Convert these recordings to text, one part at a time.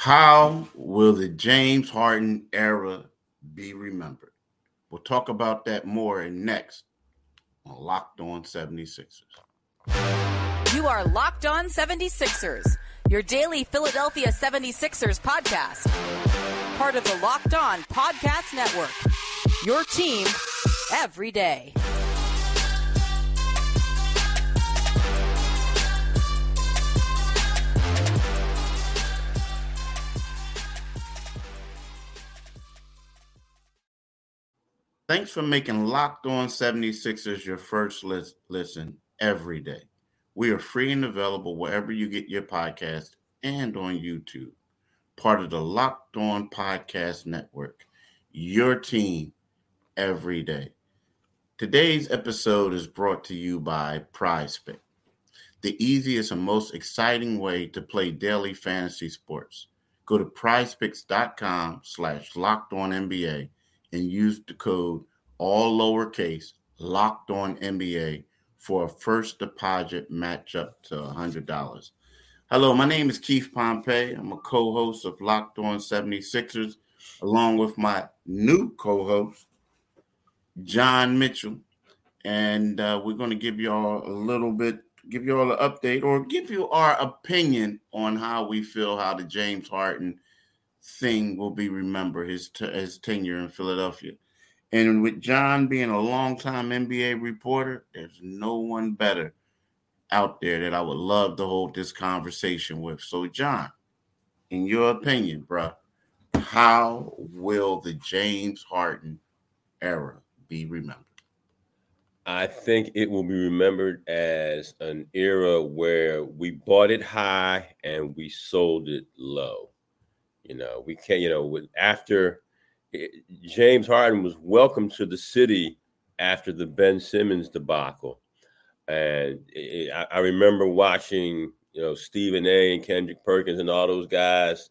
How will the James Harden era be remembered? We'll talk about that more in next on Locked On 76ers. You are Locked On 76ers, your daily Philadelphia 76ers podcast. Part of the Locked On Podcast Network. Your team every day. Thanks for making Locked On 76ers your first listen every day. We are free and available wherever you get your podcast and on YouTube. Part of the Locked On Podcast Network. Your team every day. Today's episode is brought to you by PrizePicks, the easiest and most exciting way to play daily fantasy sports. Go to prizepicks.com slash locked on NBA and use the code all lowercase locked on NBA for a first deposit match up to $100. Hello, my name is Keith Pompey. I'm a co host of Locked On 76ers, along with my new co host, John Mitchell. And uh, we're going to give you all a little bit, give you all an update or give you our opinion on how we feel how the James Harden thing will be remembered, his, t- his tenure in Philadelphia. And with John being a longtime NBA reporter, there's no one better out there that I would love to hold this conversation with. So, John, in your opinion, bro, how will the James Harden era be remembered? I think it will be remembered as an era where we bought it high and we sold it low. You know, we can't, you know, after eh, James Harden was welcomed to the city after the Ben Simmons debacle. And it, I, I remember watching, you know, Stephen A and Kendrick Perkins and all those guys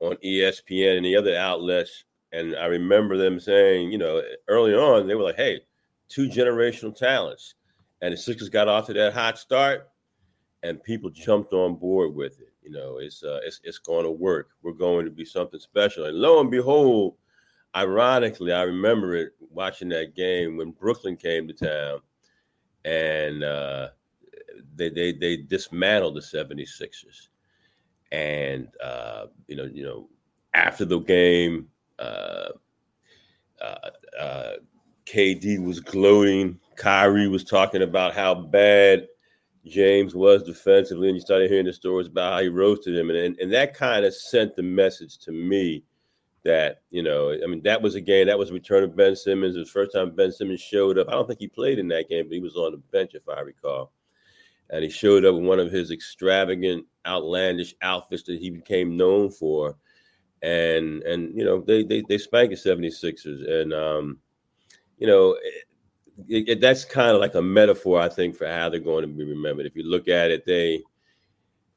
on ESPN and the other outlets. And I remember them saying, you know, early on, they were like, hey, two generational talents. And the Sixers got off to that hot start, and people jumped on board with it. You know, it's uh, it's it's going to work. We're going to be something special. And lo and behold, ironically, I remember it watching that game when Brooklyn came to town and uh, they, they they dismantled the 76ers. And uh, you know, you know, after the game, uh, uh, uh KD was gloating. Kyrie was talking about how bad James was defensively, and you started hearing the stories about how he roasted him, and and, and that kind of sent the message to me that you know, I mean, that was a game. That was a return of Ben Simmons. It was the first time Ben Simmons showed up. I don't think he played in that game, but he was on the bench, if I recall. And he showed up in one of his extravagant, outlandish outfits that he became known for. And and you know, they they they spanked the 76ers. And um, you know, it, that's kind of like a metaphor, I think, for how they're going to be remembered. If you look at it, they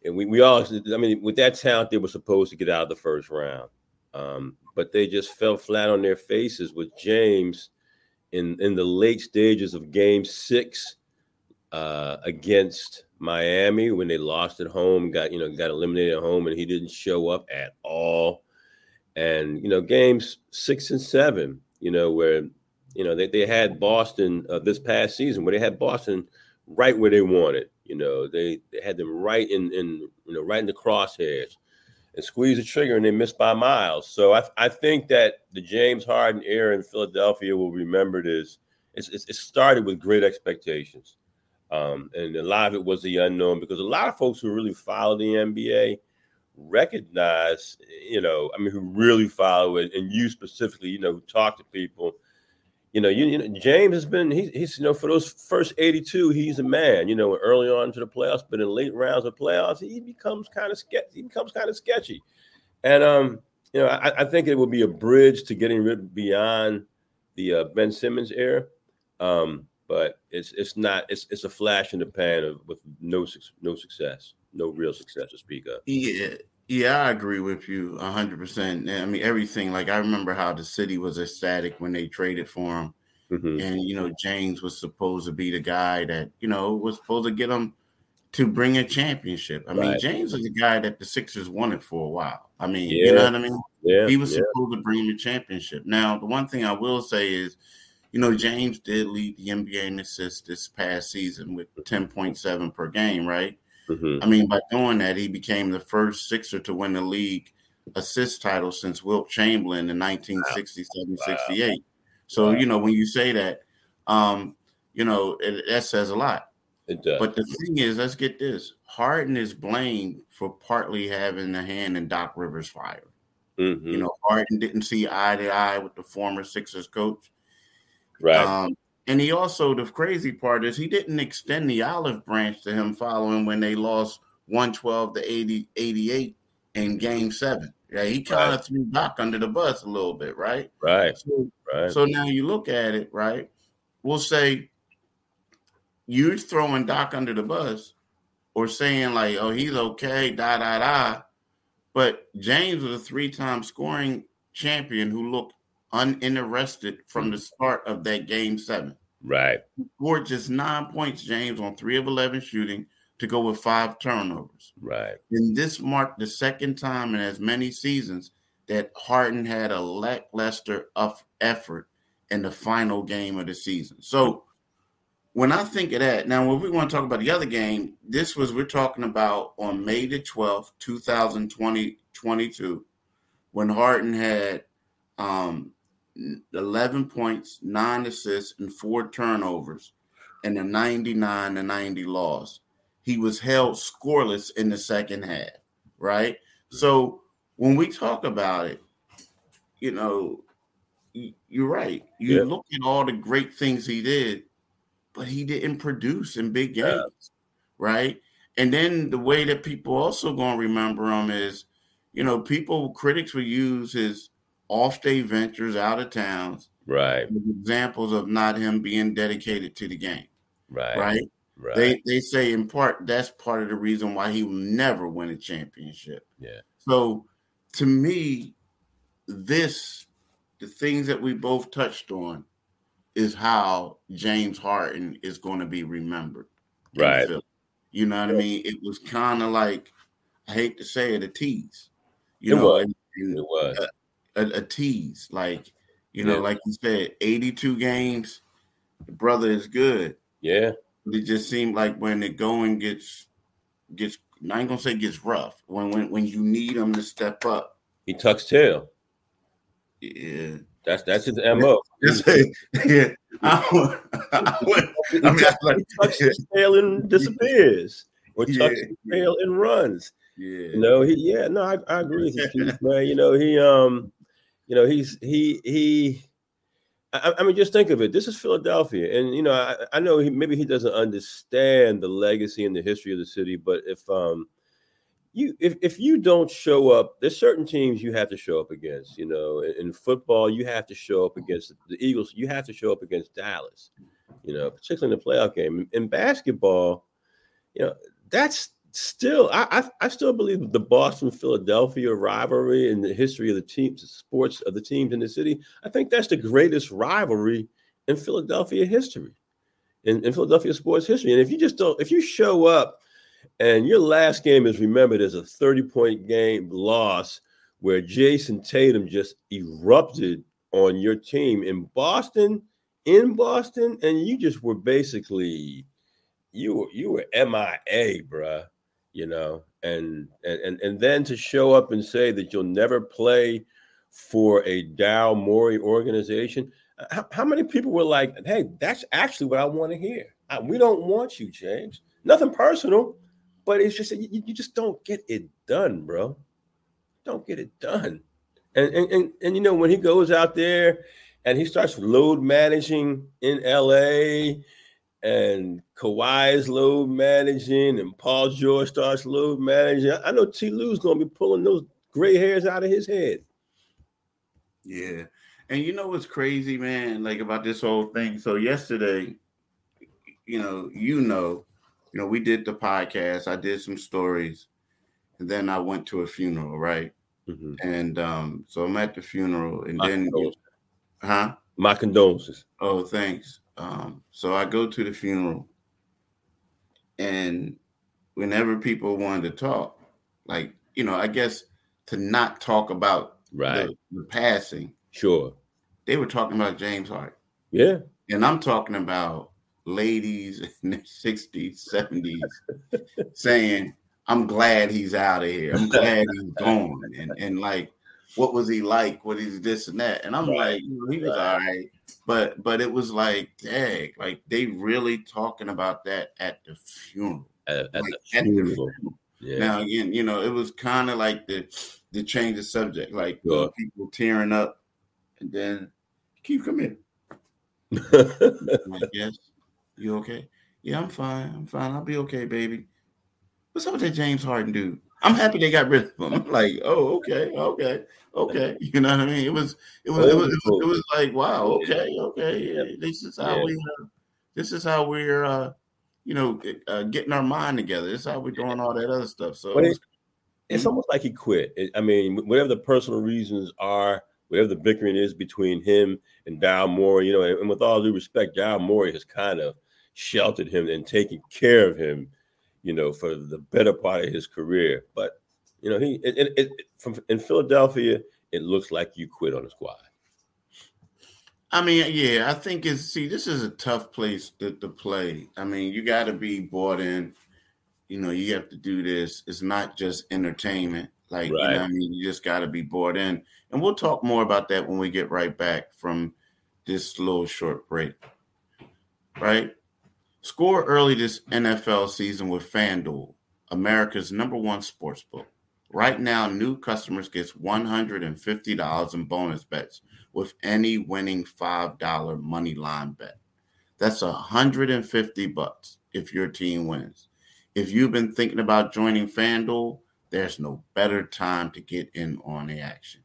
and we, we all I mean, with that talent, they were supposed to get out of the first round. Um, but they just fell flat on their faces with James in in the late stages of Game Six uh, against Miami when they lost at home, got you know got eliminated at home, and he didn't show up at all. And you know, games six and seven, you know, where you know they, they had Boston uh, this past season, where they had Boston right where they wanted. You know, they, they had them right in in you know right in the crosshairs and squeeze the trigger and they missed by miles. So I, I think that the James Harden era in Philadelphia will be remembered as it's, it's, it started with great expectations. Um, and a lot of it was the unknown because a lot of folks who really follow the NBA recognize, you know, I mean, who really follow it, and you specifically, you know, who talk to people you know, you, you know, James has been he, he's you know for those first 82, he's a man. You know, early on to the playoffs, but in late rounds of playoffs, he becomes kind of sketchy. He becomes kind of sketchy, and um, you know, I, I, think it would be a bridge to getting rid beyond the uh, Ben Simmons era. Um, but it's it's not it's it's a flash in the pan of with no no success, no real success to speak of. Yeah, yeah, I agree with you hundred percent. I mean, everything. Like I remember how the city was ecstatic when they traded for him, mm-hmm. and you know James was supposed to be the guy that you know was supposed to get him to bring a championship. I mean, James is a guy that the Sixers wanted for a while. I mean, Yeah. you know what I mean? Yeah, he was yeah. supposed to bring the championship. Now, the one thing I will say is, you know, James did lead the NBA in assists this past season with 10.7 per game, right? Mhm. I mean, by doing that, he became the first Sixer to win the league assist title since Wilt Chamberlain in 1967 68. So, Wow. you know, when you say that, um, you know, it, that says a lot. It does. But the thing is, let's get this Harden is blamed for partly having a hand in Doc Rivers' fire. Mhm. You know, Harden didn't see eye to eye with the former Sixers coach. right. Um, and he also, the crazy part is he didn't extend the olive branch to him following when they lost 112 to 80, 88 in game seven. Yeah, he kind of threw Doc under the bus a little bit, right? right. So, Right. so now you look at it, right? We'll say you're throwing Doc under the bus or saying, like, oh, he's okay, da da da. But James was a three time scoring champion who looked uninterested from the start of that game seven. right. Scored just nine points, James, on three of 11 shooting to go with five turnovers. Right. And this marked the second time in as many seasons that Harden had a lackluster of effort in the final game of the season. So when I think of that, now when we want to talk about the other game, this was we're talking about on May the 12th, 2020, 22, when Harden had um 11 points, nine assists, and four turnovers in a 99 to 90 loss. He was held scoreless in the second half, right? So when we talk about it, you know, you're right. You Yeah. look at all the great things he did, but he didn't produce in big games, Yeah. right? And then the way that people also going to remember him is, you know, people critics will use his off day ventures out of towns Right. examples of not him being dedicated to the game, Right. right? Right. They they say in part that's part of the reason why he will never win a championship. Yeah. So to me, this the things that we both touched on is how James Harden is going to be remembered. Right. You know what I mean? It was kind of like I hate to say it, a tease. You It know, was. and- and it was. Uh, a, a tease. Like, you know, Yeah. like you said, 82 games, the brother is good. Yeah. But it just seemed like when the going gets gets I ain't gonna say gets rough. When when when you need him to step up. He tucks tail. Yeah. That's that's his mo. yeah. I, I, I mean, like, he tucks his tail and disappears, or tucks Yeah. his tail and runs. yeah. You know, he yeah, no, I, I agree with you, man. You know, he um, you know, he's he he. I, I mean, just think of it. This is Philadelphia, and you know, I, I know he maybe he doesn't understand the legacy and the history of the city, but if um, you if if you don't show up, there's certain teams you have to show up against. You know, in, in football, you have to show up against the Eagles. You have to show up against Dallas. You know, particularly in the playoff game. In basketball, you know, that's still I, I I still believe the Boston Philadelphia rivalry in the history of the teams, the sports of the teams in the city. I think that's the greatest rivalry in Philadelphia history, in, in Philadelphia sports history. And if you just don't, if you show up and your last game is remembered as a 30 point game loss where Jayson Tatum just erupted on your team in Boston, in Boston, and you just were basically you were you were MIA, bruh. You know, and and and then to show up and say that you'll never play for a Daryl Morey organization. uh, How, how many people were like, "Hey, that's actually what I want to hear. I, we don't want you, James. Nothing personal, but it's just you, you just don't get it done, bro. Don't get it done." And and and, and you know when he goes out there and he starts load managing in LA and Kawhi is load managing and Paul George starts load managing. I know T. Lue's gonna be pulling those gray hairs out of his head. Yeah. And you know what's crazy, man, like about this whole thing. So yesterday, you know, you know, you know, we did the podcast, I did some stories, and then I went to a funeral, right? Mhm. And um, so I'm at the funeral, and My then huh? My condolences. Oh, thanks. Um, so I go to the funeral, and whenever people wanted to talk, like you know, I guess to not talk about Right. the, the passing, Sure. they were talking about James Hart. Yeah. And I'm talking about ladies in their 60s, 70s saying, I'm glad he's out of here. I'm glad he's gone. And and like, what was he like? What is this and that? And I'm Right. like, you know, he was Right. all right. But but it was like, dang, like they really talking about that at the funeral. At, at Like, the at the funeral. funeral. Yeah. Now again, you know, it was kind of like the the change of subject, like Sure. people tearing up, and then keep coming. Like, yes. You okay? Yeah, I'm fine. I'm fine. I'll be okay, baby. What's up with that James Harden dude? I'm happy they got rid of him. I'm like, oh, okay, okay, okay. You know what I mean? It was, it was, it was, it was, it was like, wow, okay, okay. Yeah, this is how Yeah. we, uh, this is how we're, uh, you know, uh, getting our mind together. This is how we're doing all that other stuff. So, it it's almost like he quit. It- I mean, whatever the personal reasons are, whatever the bickering is between him and Daryl Morey, you know, and, and with all due respect, Daryl Morey has kind of sheltered him and taken care of him, you know, for the better part of his career. But you know, he it, it, it, from in Philadelphia, it looks like you quit on the squad. I mean, yeah, I think it's see, this is a tough place to, to play. I mean, you got to be bought in. You know, you have to do this. It's not just entertainment. Like, you know, I mean, you just got to be bought in. And we'll talk more about that when we get right back from this little short break. Right? Score early this NFL season with FanDuel, America's number one sports book. Right now, new customers gets $150 in bonus bets with any winning $5 money line bet. That's 150 bucks if your team wins. If you've been thinking about joining FanDuel, there's no better time to get in on the action.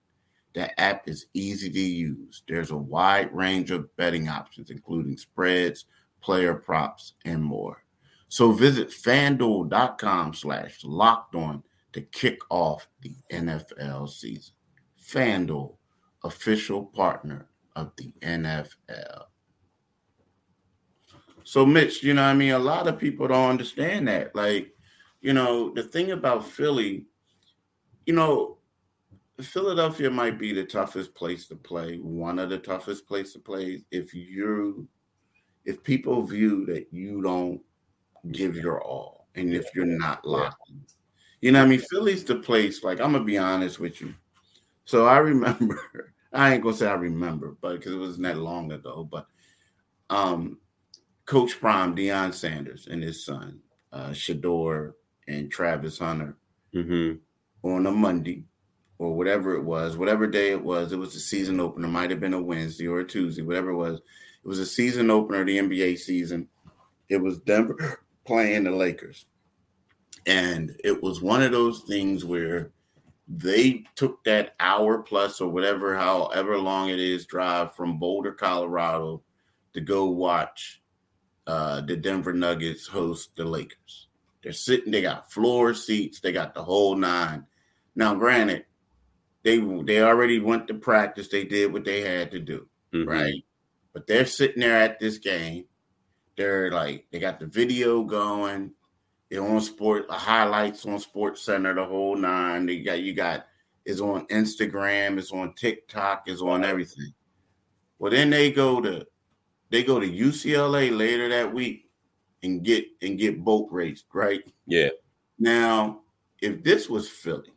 The app is easy to use. There's a wide range of betting options, including spreads, player props, and more. So visit fanduel.com slash locked on to kick off the NFL season. FanDuel, official partner of the NFL. So, Mitch, you know, I mean, a lot of people don't understand that. Like, you know, the thing about Philly, you know, Philadelphia might be the toughest place to play, one of the toughest place to play. If you, if people view that you don't give your all, and if you're not locked in, you know, what I mean, Philly's the place. Like, I'm gonna be honest with you. So I remember, I ain't gonna say I remember, but because it wasn't that long ago, but um, Coach Prime, Deion Sanders, and his son, uh, Shedeur and Travis Hunter, Mm-hmm. on a Monday or whatever it was, whatever day it was, it was the season opener. Might have been a Wednesday or a Tuesday, whatever it was. It was a season opener the NBA season. It was Denver playing the Lakers. And it was one of those things where they took that hour plus or whatever, however long it is, drive from Boulder, Colorado to go watch uh, the Denver Nuggets host the Lakers. They're sitting, they got floor seats, they got the whole nine. Now, granted, they they already went to practice, they did what they had to do, Mhm. right? But they're sitting there at this game. They're like, they got the video going. They're on sport highlights on Sports Center, the whole nine. They got you got is on Instagram, it's on TikTok, it's on everything. Well, then they go to they go to UCLA later that week and get and get boat raced, right? Yeah. Now, if this was Philly,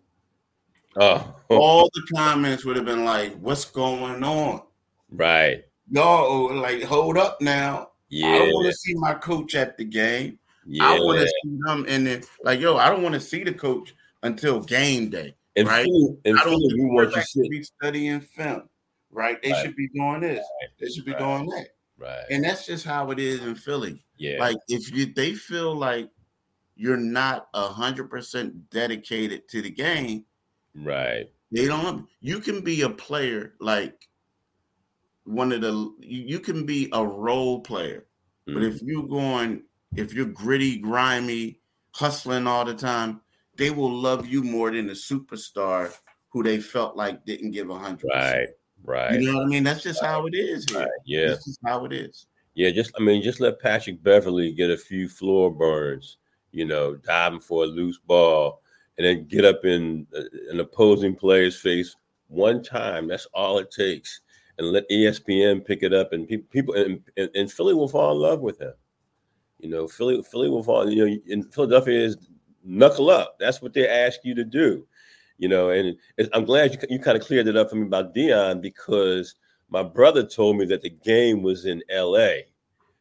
Oh, all the comments would have been like, "What's going on? right. Y'all like hold up now. Yeah. don't want to see my coach at the game. Yeah. I want to see them in the like, yo. I don't want to see the coach until game day. and right? Philly, and I don't think want you should be studying film, right? They Right. should be doing this. They should be Right. doing that. Right. And that's just how it is in Philly. yeah. Like if you they feel like you're not a hundred percent dedicated to the game, right. they don't you can be a player like one of the you, you can be a role player, but Mhm. if you're going if you're gritty, grimy, hustling all the time, they will love you more than the superstar who they felt like didn't give a hundred. right. Right. You know what I mean? That's just how it is here. Right. Yeah. That's just how it is. Yeah, just I mean, just let Patrick Beverley get a few floor burns, you know, diving for a loose ball, and then get up in uh, an opposing player's face one time. That's all it takes, and let ESPN pick it up, and people, people, and, and Philly will fall in love with him. You know, Philly, Philly will fall. You know, in Philadelphia is knuckle up. That's what they ask you to do. You know, and I'm glad you, you kind of cleared it up for me about Deion because my brother told me that the game was in L.A.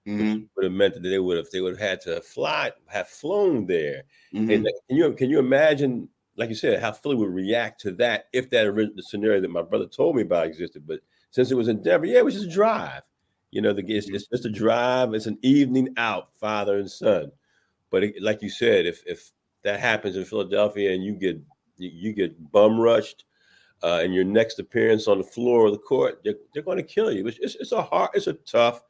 Mm-hmm. Would have meant that they would have they would have had to fly have flown there. Mm-hmm. And can you can you imagine, like you said, how Philly would react to that if that original scenario that my brother told me about existed? But since it was in Denver, yeah, it was just a drive. You know, the it's, it's just a drive. It's an evening out, father and son. But it, like you said, if if that happens in Philadelphia and you get you get bum rushed uh, in your next appearance on the floor of the court, they're, they're going to kill you. It's, it's, it's, a hard, it's a tough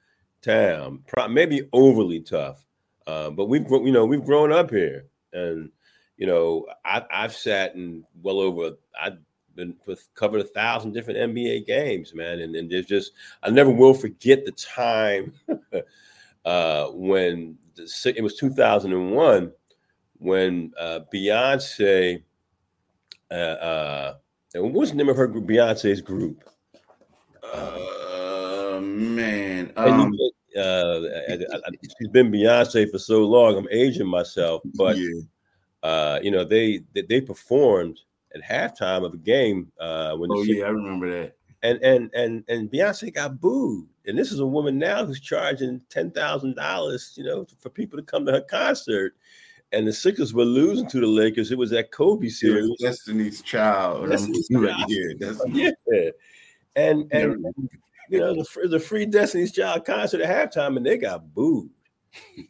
town, maybe overly tough. Uh, but we've you know we've grown up here, and you know I, I've sat in well over I've been with covered a thousand different NBA games, man, and, and there's just I never will forget the time uh, when the, it was 2001 when uh, Beyonce, uh, uh, what was the name of her group? Beyonce's group. Uh, man, um, uh, she's been Beyonce for so long. I'm aging myself, but yeah. uh, you know they, they, they performed at halftime of a game uh, when. Oh yeah, I remember that. And and and and Beyonce got booed, and this is a woman now who's charging ten thousand dollars, you know, for people to come to her concert and the Sixers were losing to the Lakers. It was that Kobe series. Destiny's Child. Destiny's Child. Yeah, yeah. And and you know the, the free Destiny's Child concert at halftime, and they got booed.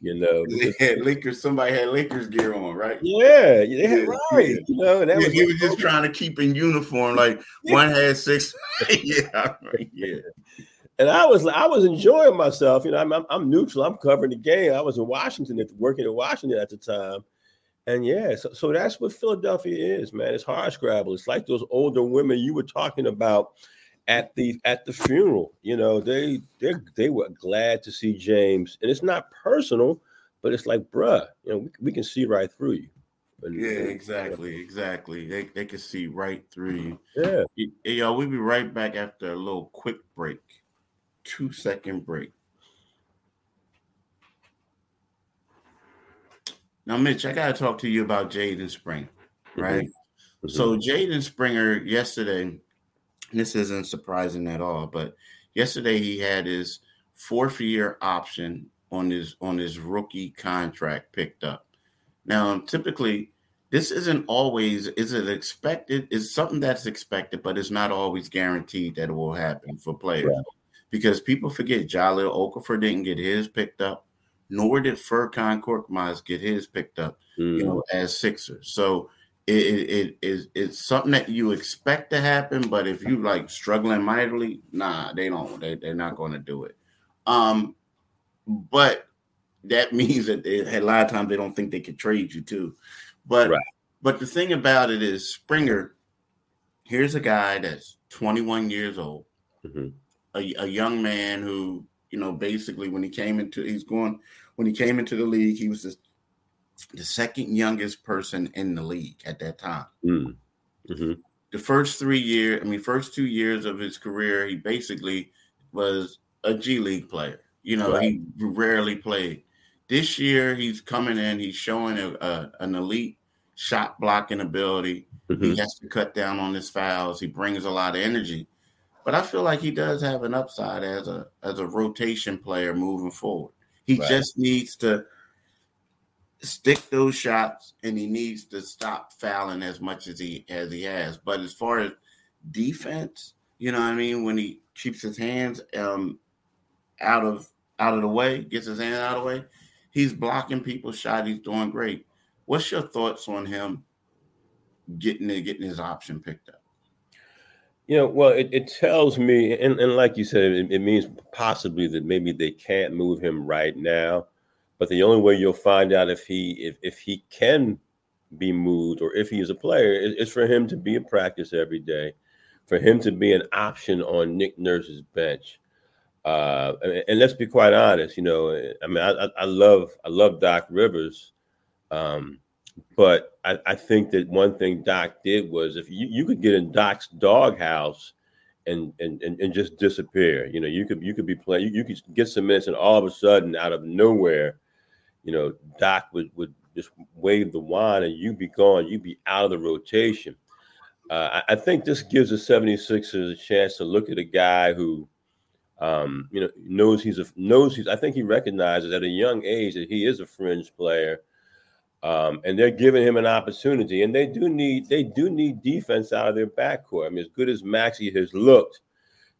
You know, they had Lakers. Somebody had Lakers gear on, right? Yeah, they had yeah, right. Yeah. You know, that yeah, was he was just trying to keep in uniform. Like one had six. yeah, yeah and I was I was enjoying myself. You know, I'm, I'm, I'm neutral. I'm covering the game. I was in Washington, at, working in Washington at the time, and yeah, so, so that's what Philadelphia is, man. It's hard scrabble. It's like those older women you were talking about at the at the funeral. You know, they they they were glad to see James, and it's not personal, but it's like, bruh, you know, we, we can see right through you. And, yeah, exactly, exactly. They they can see right through you. Yeah. Yo, we'll be right back after a little quick break two second break. Now, Mitch, I got to talk to you about Jaden Spring, mm-hmm. right? Mm-hmm. So, Jaden Springer yesterday, this isn't surprising at all, but yesterday he had his fourth year option on his on his rookie contract picked up. Now, typically, this isn't always is it expected? Is something that's expected, but it's not always guaranteed that it will happen for players. Because people forget Jahlil Okafor didn't get his picked up, nor did Furkan Korkmaz get his picked up, mm. you know, as Sixers. So it, it, it's something that you expect to happen, but if you like struggling mightily, nah, they don't. They they're not going to do it. Um, but that means that they, a lot of times they don't think they could trade you too. But right. but the thing about it is Springer. Here's a guy that's 21 years old. Mm-hmm a, a young man who, you know, basically when he came into he's going when he came into the league, he was the, the second youngest person in the league at that time. Mm. Mm-hmm. The first three years, I mean, first two years of his career, he basically was a G League player. You know, right. he rarely played. This year, he's coming in. He's showing a, a, an elite shot blocking ability. Mm-hmm. He has to cut down on his fouls. He brings a lot of energy. But I feel like he does have an upside as a as a rotation player moving forward. He right. just needs to stick those shots and he needs to stop fouling as much as he as he has. But as far as defense, you know what I mean, when he keeps his hands um out of out of the way, gets his hand out of the way, he's blocking people's shot. He's doing great. What's your thoughts on him getting getting his option picked up? You know, well, it, it tells me, and, and like you said, it, it, means possibly that maybe they can't move him right now. But the only way you'll find out if he if, if he can be moved or if he is a player is, is for him to be in practice every day, for him to be an option on Nick Nurse's bench. Uh, and, and, let's be quite honest, you know, I mean, I, I love I love Doc Rivers, Um, but I, I, think that one thing Doc did was if you, you could get in Doc's doghouse and, and and just disappear, you know, you could you could be playing, you, you could get some minutes, and all of a sudden, out of nowhere, you know, Doc would would just wave the wand and you'd be gone, you'd be out of the rotation. Uh, I, I, think this gives the 76ers a chance to look at a guy who, um, you know, knows he's a knows he's. I think he recognizes at a young age that he is a fringe player, um, and they're giving him an opportunity. And they do need they do need defense out of their backcourt. I mean, as good as Maxey has looked,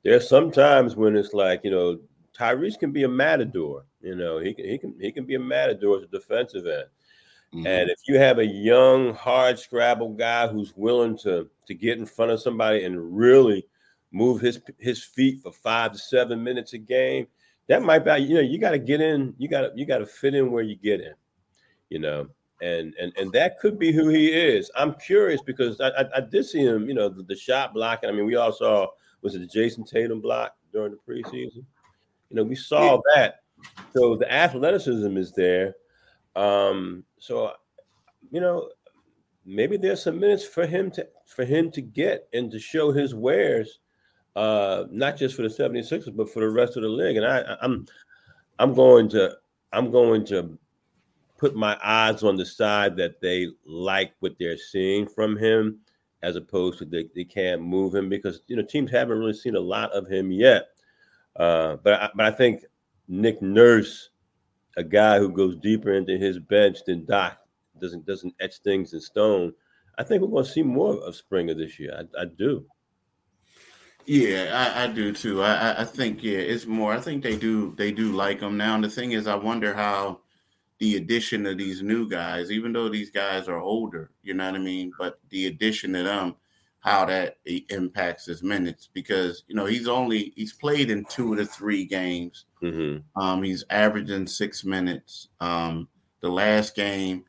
there's sometimes when it's like you know Tyrese can be a matador. You know, he can he can he can be a matador as a defensive end. Mm-hmm. And if you have a young, hard scrabble guy who's willing to to get in front of somebody and really move his his feet for five to seven minutes a game, that might be you know you got to get in, you got to you got to fit in where you get in, you know, and and and that could be who he is. I'm curious because I I, I did see him, you know, the, the shot blocking. I mean, we all saw was it the Jayson Tatum block during the preseason? You know, we saw yeah. that. So the athleticism is there. Um, so, you know, maybe there's some minutes for him to for him to get and to show his wares, uh, not just for the 76ers, but for the rest of the league. And I, I'm I'm going to I'm going to put my odds on the side that they like what they're seeing from him, as opposed to they, they can't move him because you know teams haven't really seen a lot of him yet. Uh, but I, but I think Nick Nurse a guy who goes deeper into his bench than Doc doesn't doesn't etch things in stone. I think we're going to see more of Springer this year. I, I do. Yeah, I, I do too. I, I think yeah, it's more. I think they do they do like him now. And the thing is, I wonder how the addition of these new guys, even though these guys are older, you know what I mean, but the addition of them, how that impacts his minutes because you know he's only he's played in two of the three games. Mm-hmm. Um, he's averaging six minutes. Um, the last game,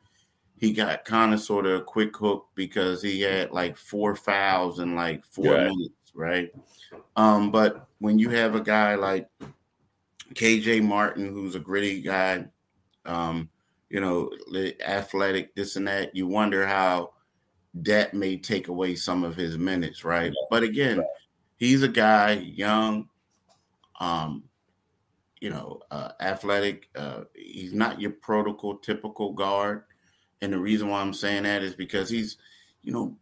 he got kind of sort of a quick hook because he had like four fouls in like four yeah. minutes, right? Um, but when you have a guy like KJ Martin, who's a gritty guy, um, you know, athletic, this and that, you wonder how that may take away some of his minutes, right? But again, he's a guy young, um, you know, uh, athletic. Uh, he's not your protocol typical guard, and the reason why I'm saying that is because he's, you know,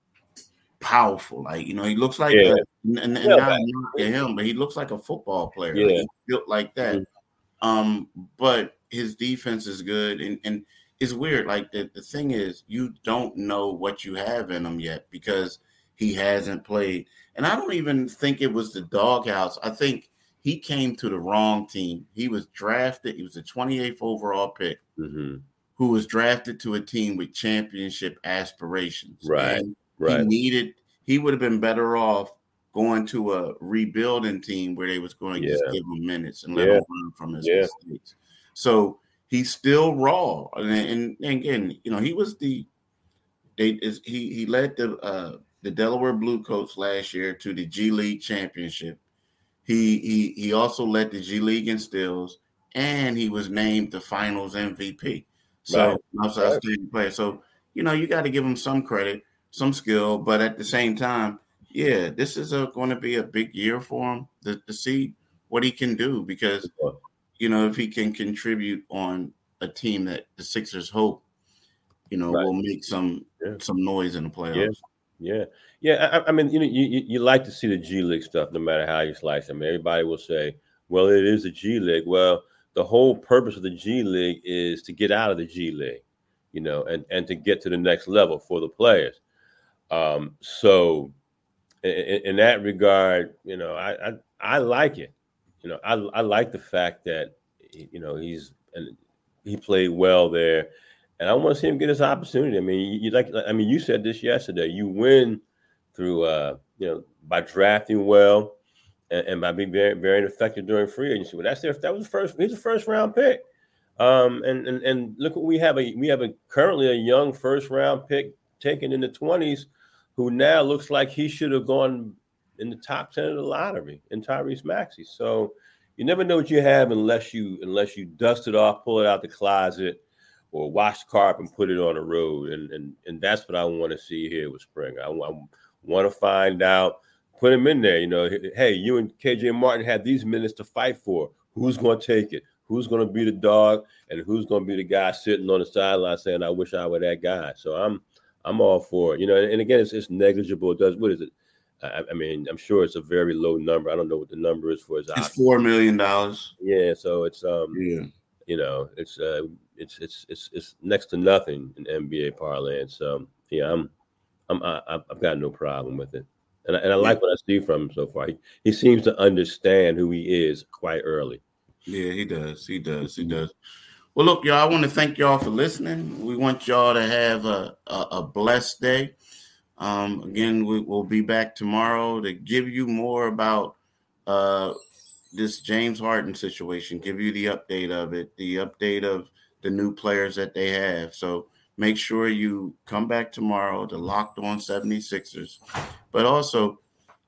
powerful. Like you know, he looks like yeah. a, and, and not to him, but he looks like a football player. Yeah, like, built like that. Mm-hmm. Um, but his defense is good, and and it's weird. Like the, the thing is, you don't know what you have in him yet because he hasn't played. And I don't even think it was the doghouse. I think he came to the wrong team. He was drafted, he was the 28th overall pick mm-hmm. who was drafted to a team with championship aspirations. Right. And right. He needed, he would have been better off going to a rebuilding team where they was going to yeah. just give him minutes and let yeah. him learn from his yeah. mistakes. So he's still raw. And, and, and again, you know, he was the they is he he led the uh the Delaware Bluecoats last year to the G League championship. He he he also led the G League in steals, and he was named the Finals MVP. So right. also right. outstanding player. So you know you got to give him some credit, some skill, but at the same time, yeah, this is going to be a big year for him to, to see what he can do because you know, if he can contribute on a team that the Sixers hope, you know, right. will make some yeah. some noise in the playoffs. Yeah, yeah, yeah. I, I, mean, you know, you, you like to see the G League stuff, no matter how you slice them. Everybody will say, "Well, it is a G League." Well, the whole purpose of the G League is to get out of the G League, you know, and and to get to the next level for the players. Um, so, in, in that regard, you know, I, I I like it you know, I I like the fact that you know he's and he played well there, and I want to see him get his opportunity. I mean, you, like I mean, you said this yesterday. You win through uh, you know by drafting well and, and by being very very effective during free agency. Well, that's their that was the first. He's a first round pick. Um, and, and and look what we have a we have a currently a young first round pick taken in the twenties, who now looks like he should have gone in the top 10 of the lottery in Tyrese Maxey. So you never know what you have unless you unless you dust it off, pull it out the closet, or wash the car up and put it on the road. And and and that's what I want to see here with spring. I, I want to find out, put him in there. You know, hey, you and KJ Martin had these minutes to fight for. Who's going to take it? Who's going to be the dog, and who's going to be the guy sitting on the sideline saying, "I wish I were that guy." So I'm I'm all for it. You know, and again, it's, it's negligible. It does what is it? I, I, mean, I'm sure it's a very low number. I don't know what the number is for his. It's four million dollars. Yeah, so it's um, yeah, you know, it's uh, it's it's it's it's next to nothing in NBA parlance. So yeah, I'm I'm I, I've got no problem with it, and I, and I like what I see from him so far. He, he seems to understand who he is quite early. Yeah, he does. He does. He does. Well, look, y'all. I want to thank y'all for listening. We want y'all to have a a, a blessed day. Um, again, we, will be back tomorrow to give you more about uh, this James Harden situation, give you the update of it, the update of the new players that they have. So make sure you come back tomorrow to Locked On 76ers. But also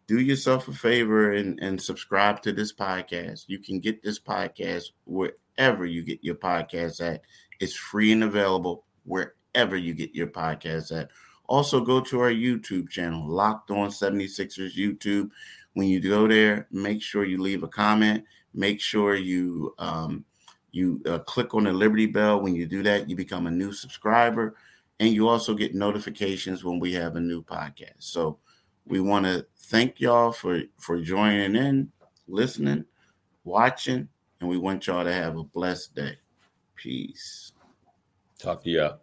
do yourself a favor and, and subscribe to this podcast. You can get this podcast wherever you get your podcast at. It's free and available wherever you get your podcast at. Also, go to our YouTube channel, Locked On 76ers YouTube. When you go there, make sure you leave a comment. Make sure you um, you uh, click on the Liberty Bell. When you do that, you become a new subscriber, and you also get notifications when we have a new podcast. So we want to thank y'all for for joining in, listening, watching, and we want y'all to have a blessed day. Peace. Talk to y'all.